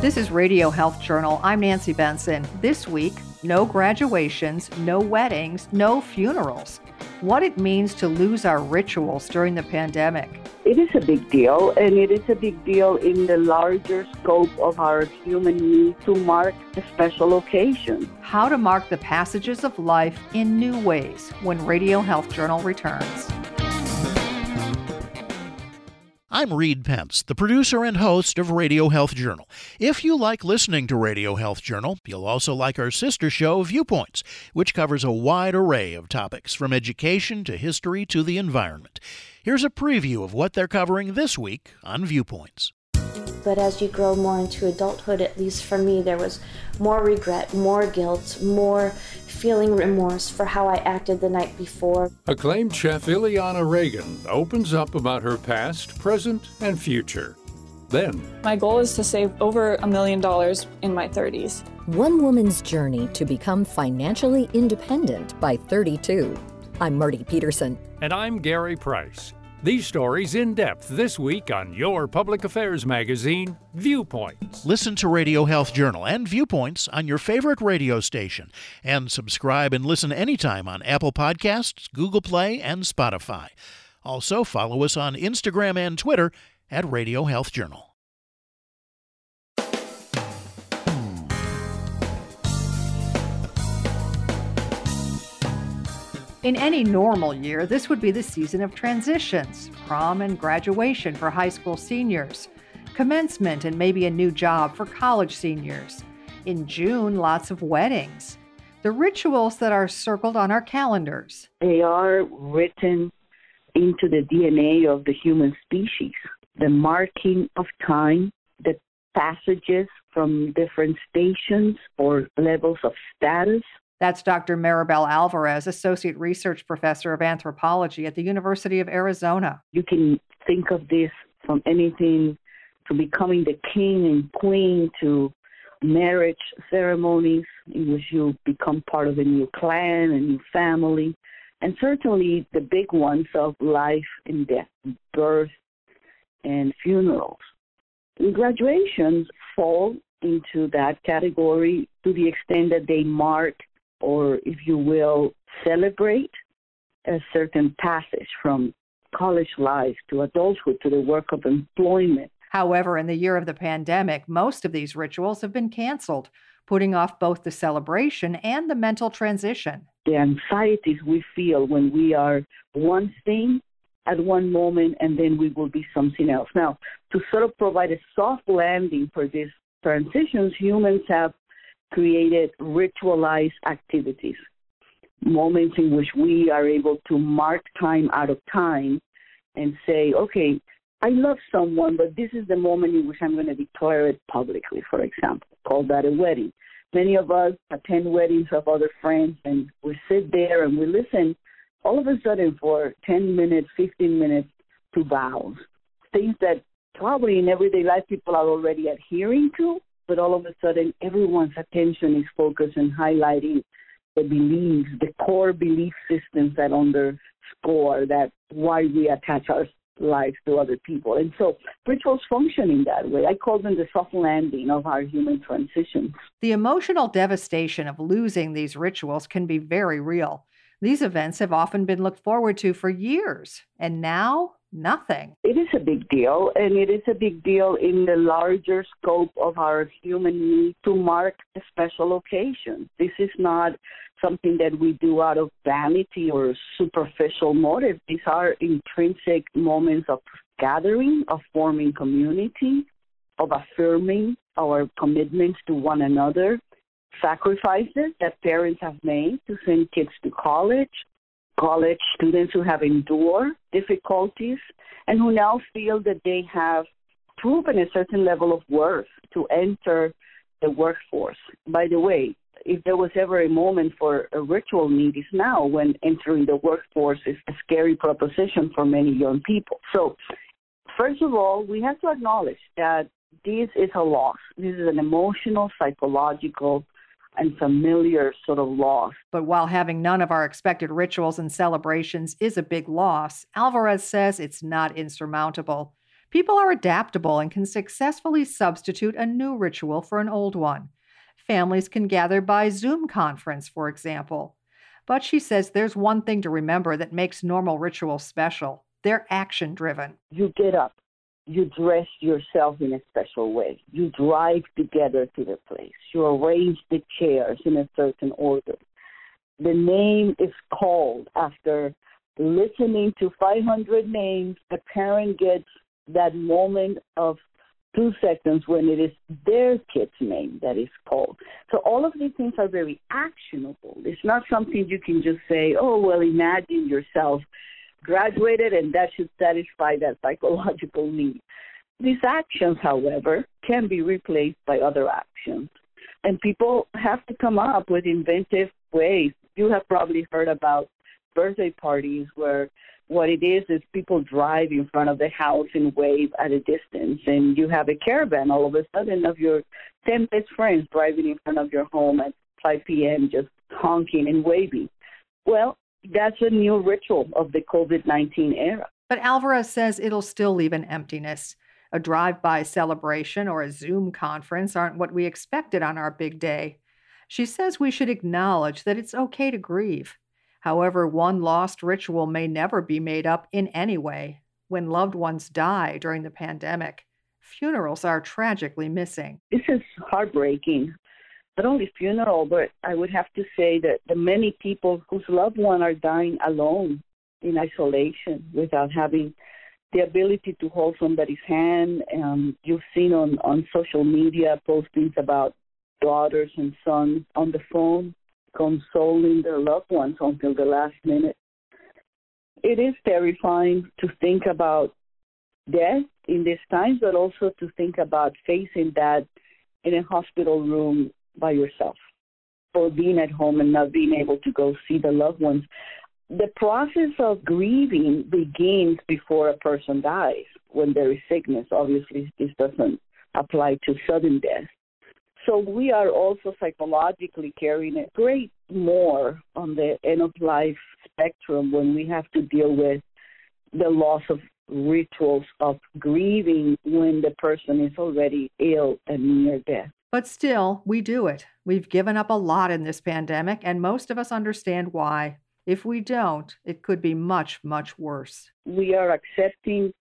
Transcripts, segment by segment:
This is Radio Health Journal. I'm Nancy Benson. This week, no graduations, no weddings, no funerals. What it means to lose our rituals during the pandemic. It is a big deal, and it is a big deal in the larger scope of our human need to mark a special occasion. How to mark the passages of life in new ways when Radio Health Journal returns. I'm Reed Pence, the producer and host of Radio Health Journal. If you like listening to Radio Health Journal, you'll also like our sister show, Viewpoints, which covers a wide array of topics from education to history to the environment. Here's a preview of what they're covering this week on Viewpoints. But as you grow more into adulthood, at least for me, there was more regret, more guilt, more feeling remorse for how I acted the night before. Acclaimed chef Iliana Regan opens up about her past, present, and future. Then, my goal is to save over a million dollars in my 30s. One woman's journey to become financially independent by 32. I'm Marty Peterson. And I'm Gary Price. These stories in depth this week on your public affairs magazine, Viewpoints. Listen to Radio Health Journal and Viewpoints on your favorite radio station, and subscribe and listen anytime on Apple Podcasts, Google Play, and Spotify. Also, follow us on Instagram and Twitter at Radio Health Journal. In any normal year, this would be the season of transitions prom and graduation for high school seniors, commencement and maybe a new job for college seniors. In June, lots of weddings. The rituals that are circled on our calendars. They are written into the DNA of the human species. The marking of time, the passages from different stations or levels of status, that's Dr. Maribel Alvarez, Associate Research Professor of Anthropology at the University of Arizona. You can think of this from anything to becoming the king and queen to marriage ceremonies in which you become part of a new clan, a new family, and certainly the big ones of life and death, birth and funerals. And graduations fall into that category to the extent that they mark or, if you will, celebrate a certain passage from college life to adulthood to the work of employment. However, in the year of the pandemic, most of these rituals have been canceled, putting off both the celebration and the mental transition. The anxieties we feel when we are one thing at one moment and then we will be something else. Now, to sort of provide a soft landing for these transitions, humans have created ritualized activities, moments in which we are able to mark time out of time and say, okay, I love someone, but this is the moment in which I'm going to declare it publicly, for example. Call that a wedding. Many of us attend weddings of other friends and we sit there and we listen all of a sudden for 10 minutes, 15 minutes to vows. Things that probably in everyday life people are already adhering to, but all of a sudden everyone's attention is focused on highlighting the beliefs, the core belief systems that underscore that why we attach our lives to other people. And so rituals function in that way. I call them the soft landing of our human transition. The emotional devastation of losing these rituals can be very real. These events have often been looked forward to for years, and now nothing. It is a big deal, and it is a big deal in the larger scope of our human need to mark a special occasion. This is not something that we do out of vanity or superficial motive. These are intrinsic moments of gathering, of forming community, of affirming our commitments to one another, sacrifices that parents have made to send kids to college, college students who have endured difficulties and who now feel that they have proven a certain level of worth to enter the workforce. By the way, if there was ever a moment for a ritual need, is now when entering the workforce is a scary proposition for many young people. So, first of all, we have to acknowledge that this is a loss. This is an emotional, psychological, and familiar sort of loss. But while having none of our expected rituals and celebrations is a big loss, Alvarez says it's not insurmountable. People are adaptable and can successfully substitute a new ritual for an old one. Families can gather by Zoom conference, for example. But she says there's one thing to remember that makes normal rituals special they're action driven. You get up, you dress yourself in a special way, you drive together to the place, you arrange the chairs in a certain order. The name is called after listening to 500 names. The parent gets that moment of two seconds when it is their kid's name that is called. So all of these things are very actionable. It's not something you can just say, oh, well, imagine yourself graduated and that should satisfy that psychological need. These actions, however, can be replaced by other actions. And people have to come up with inventive ways. You have probably heard about birthday parties where what it is is people drive in front of the house and wave at a distance, and you have a caravan all of a sudden of your 10 best friends driving in front of your home at 5 p.m., just honking and waving. Well, that's a new ritual of the COVID 19 era. But Alvarez says it'll still leave an emptiness. A drive by celebration or a Zoom conference aren't what we expected on our big day. She says we should acknowledge that it's okay to grieve. However, one lost ritual may never be made up in any way. When loved ones die during the pandemic, funerals are tragically missing. This is heartbreaking. Not only funeral, but I would have to say that the many people whose loved ones are dying alone in isolation without having the ability to hold somebody's hand. Um, you've seen on, on social media postings about daughters and sons on the phone consoling their loved ones until the last minute. It is terrifying to think about death in these times, but also to think about facing that in a hospital room by yourself for being at home and not being able to go see the loved ones. The process of grieving begins before a person dies when there is sickness. Obviously, this doesn't apply to sudden death. So we are also psychologically carrying a great more on the end of life spectrum when we have to deal with the loss of rituals of grieving when the person is already ill and near death. But still, we do it. We've given up a lot in this pandemic, and most of us understand why. If we don't, it could be much, much worse. We are accepting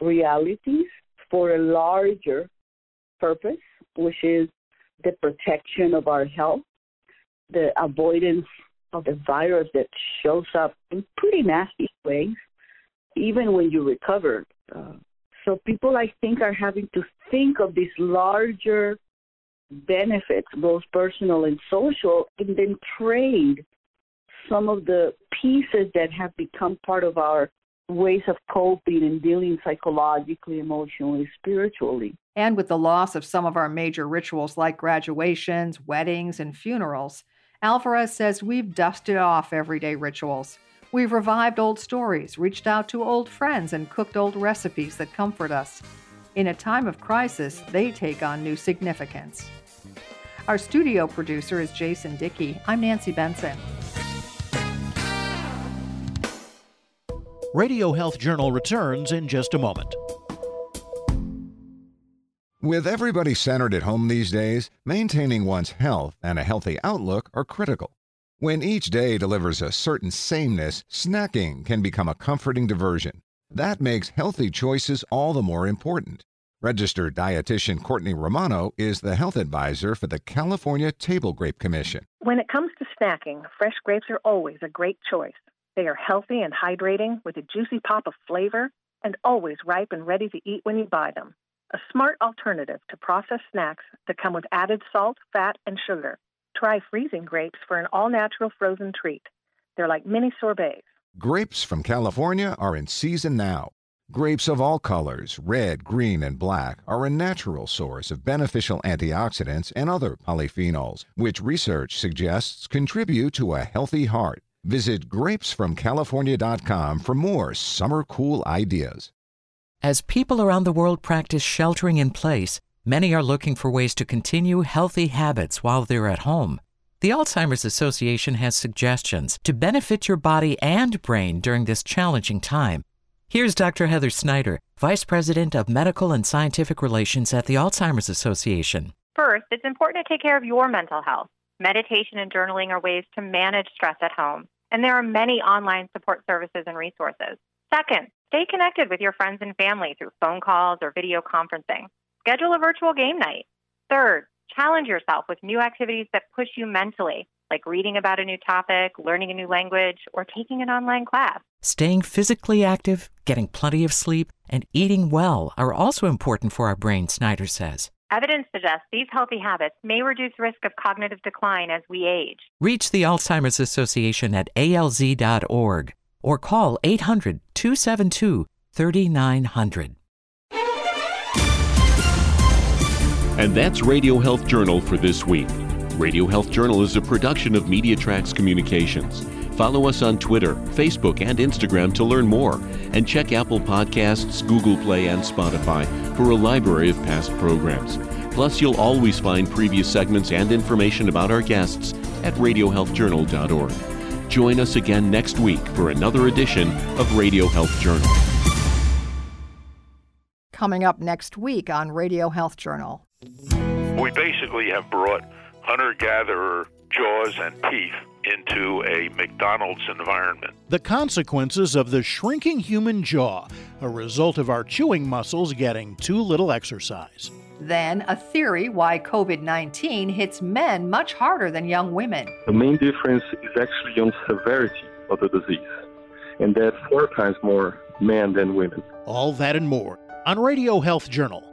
realities for a larger purpose, which is the protection of our health, the avoidance of the virus that shows up in pretty nasty ways, even when you recover. Uh, so people, I think, are having to think of this larger benefits, both personal and social, and then trade some of the pieces that have become part of our ways of coping and dealing psychologically, emotionally, spiritually. And with the loss of some of our major rituals like graduations, weddings, and funerals, Alvarez says we've dusted off everyday rituals. We've revived old stories, reached out to old friends, and cooked old recipes that comfort us. In a time of crisis, they take on new significance. Our studio producer is Jason Dickey. I'm Nancy Benson. Radio Health Journal returns in just a moment. With everybody centered at home these days, maintaining one's health and a healthy outlook are critical. When each day delivers a certain sameness, snacking can become a comforting diversion. That makes healthy choices all the more important. Registered dietitian Courtney Romano is the health advisor for the California Table Grape Commission. When it comes to snacking, fresh grapes are always a great choice. They are healthy and hydrating with a juicy pop of flavor and always ripe and ready to eat when you buy them. A smart alternative to processed snacks that come with added salt, fat, and sugar. Try freezing grapes for an all natural frozen treat. They're like mini sorbets. Grapes from California are in season now. Grapes of all colors, red, green, and black, are a natural source of beneficial antioxidants and other polyphenols, which research suggests contribute to a healthy heart. Visit grapesfromcalifornia.com for more summer cool ideas. As people around the world practice sheltering in place, many are looking for ways to continue healthy habits while they're at home. The Alzheimer's Association has suggestions to benefit your body and brain during this challenging time. Here's Dr. Heather Snyder, Vice President of Medical and Scientific Relations at the Alzheimer's Association. First, it's important to take care of your mental health. Meditation and journaling are ways to manage stress at home, and there are many online support services and resources. Second, stay connected with your friends and family through phone calls or video conferencing. Schedule a virtual game night. Third, challenge yourself with new activities that push you mentally, like reading about a new topic, learning a new language, or taking an online class. Staying physically active, getting plenty of sleep, and eating well are also important for our brain, Snyder says. Evidence suggests these healthy habits may reduce risk of cognitive decline as we age. Reach the Alzheimer's Association at alz.org or call 800 272 3900. And that's Radio Health Journal for this week. Radio Health Journal is a production of MediaTracks Communications. Follow us on Twitter, Facebook, and Instagram to learn more, and check Apple Podcasts, Google Play, and Spotify for a library of past programs. Plus, you'll always find previous segments and information about our guests at radiohealthjournal.org. Join us again next week for another edition of Radio Health Journal. Coming up next week on Radio Health Journal. We basically have brought hunter gatherer jaws and teeth into a McDonald's environment. The consequences of the shrinking human jaw, a result of our chewing muscles getting too little exercise. Then, a theory why COVID 19 hits men much harder than young women. The main difference is actually on severity of the disease, and that four times more men than women. All that and more on Radio Health Journal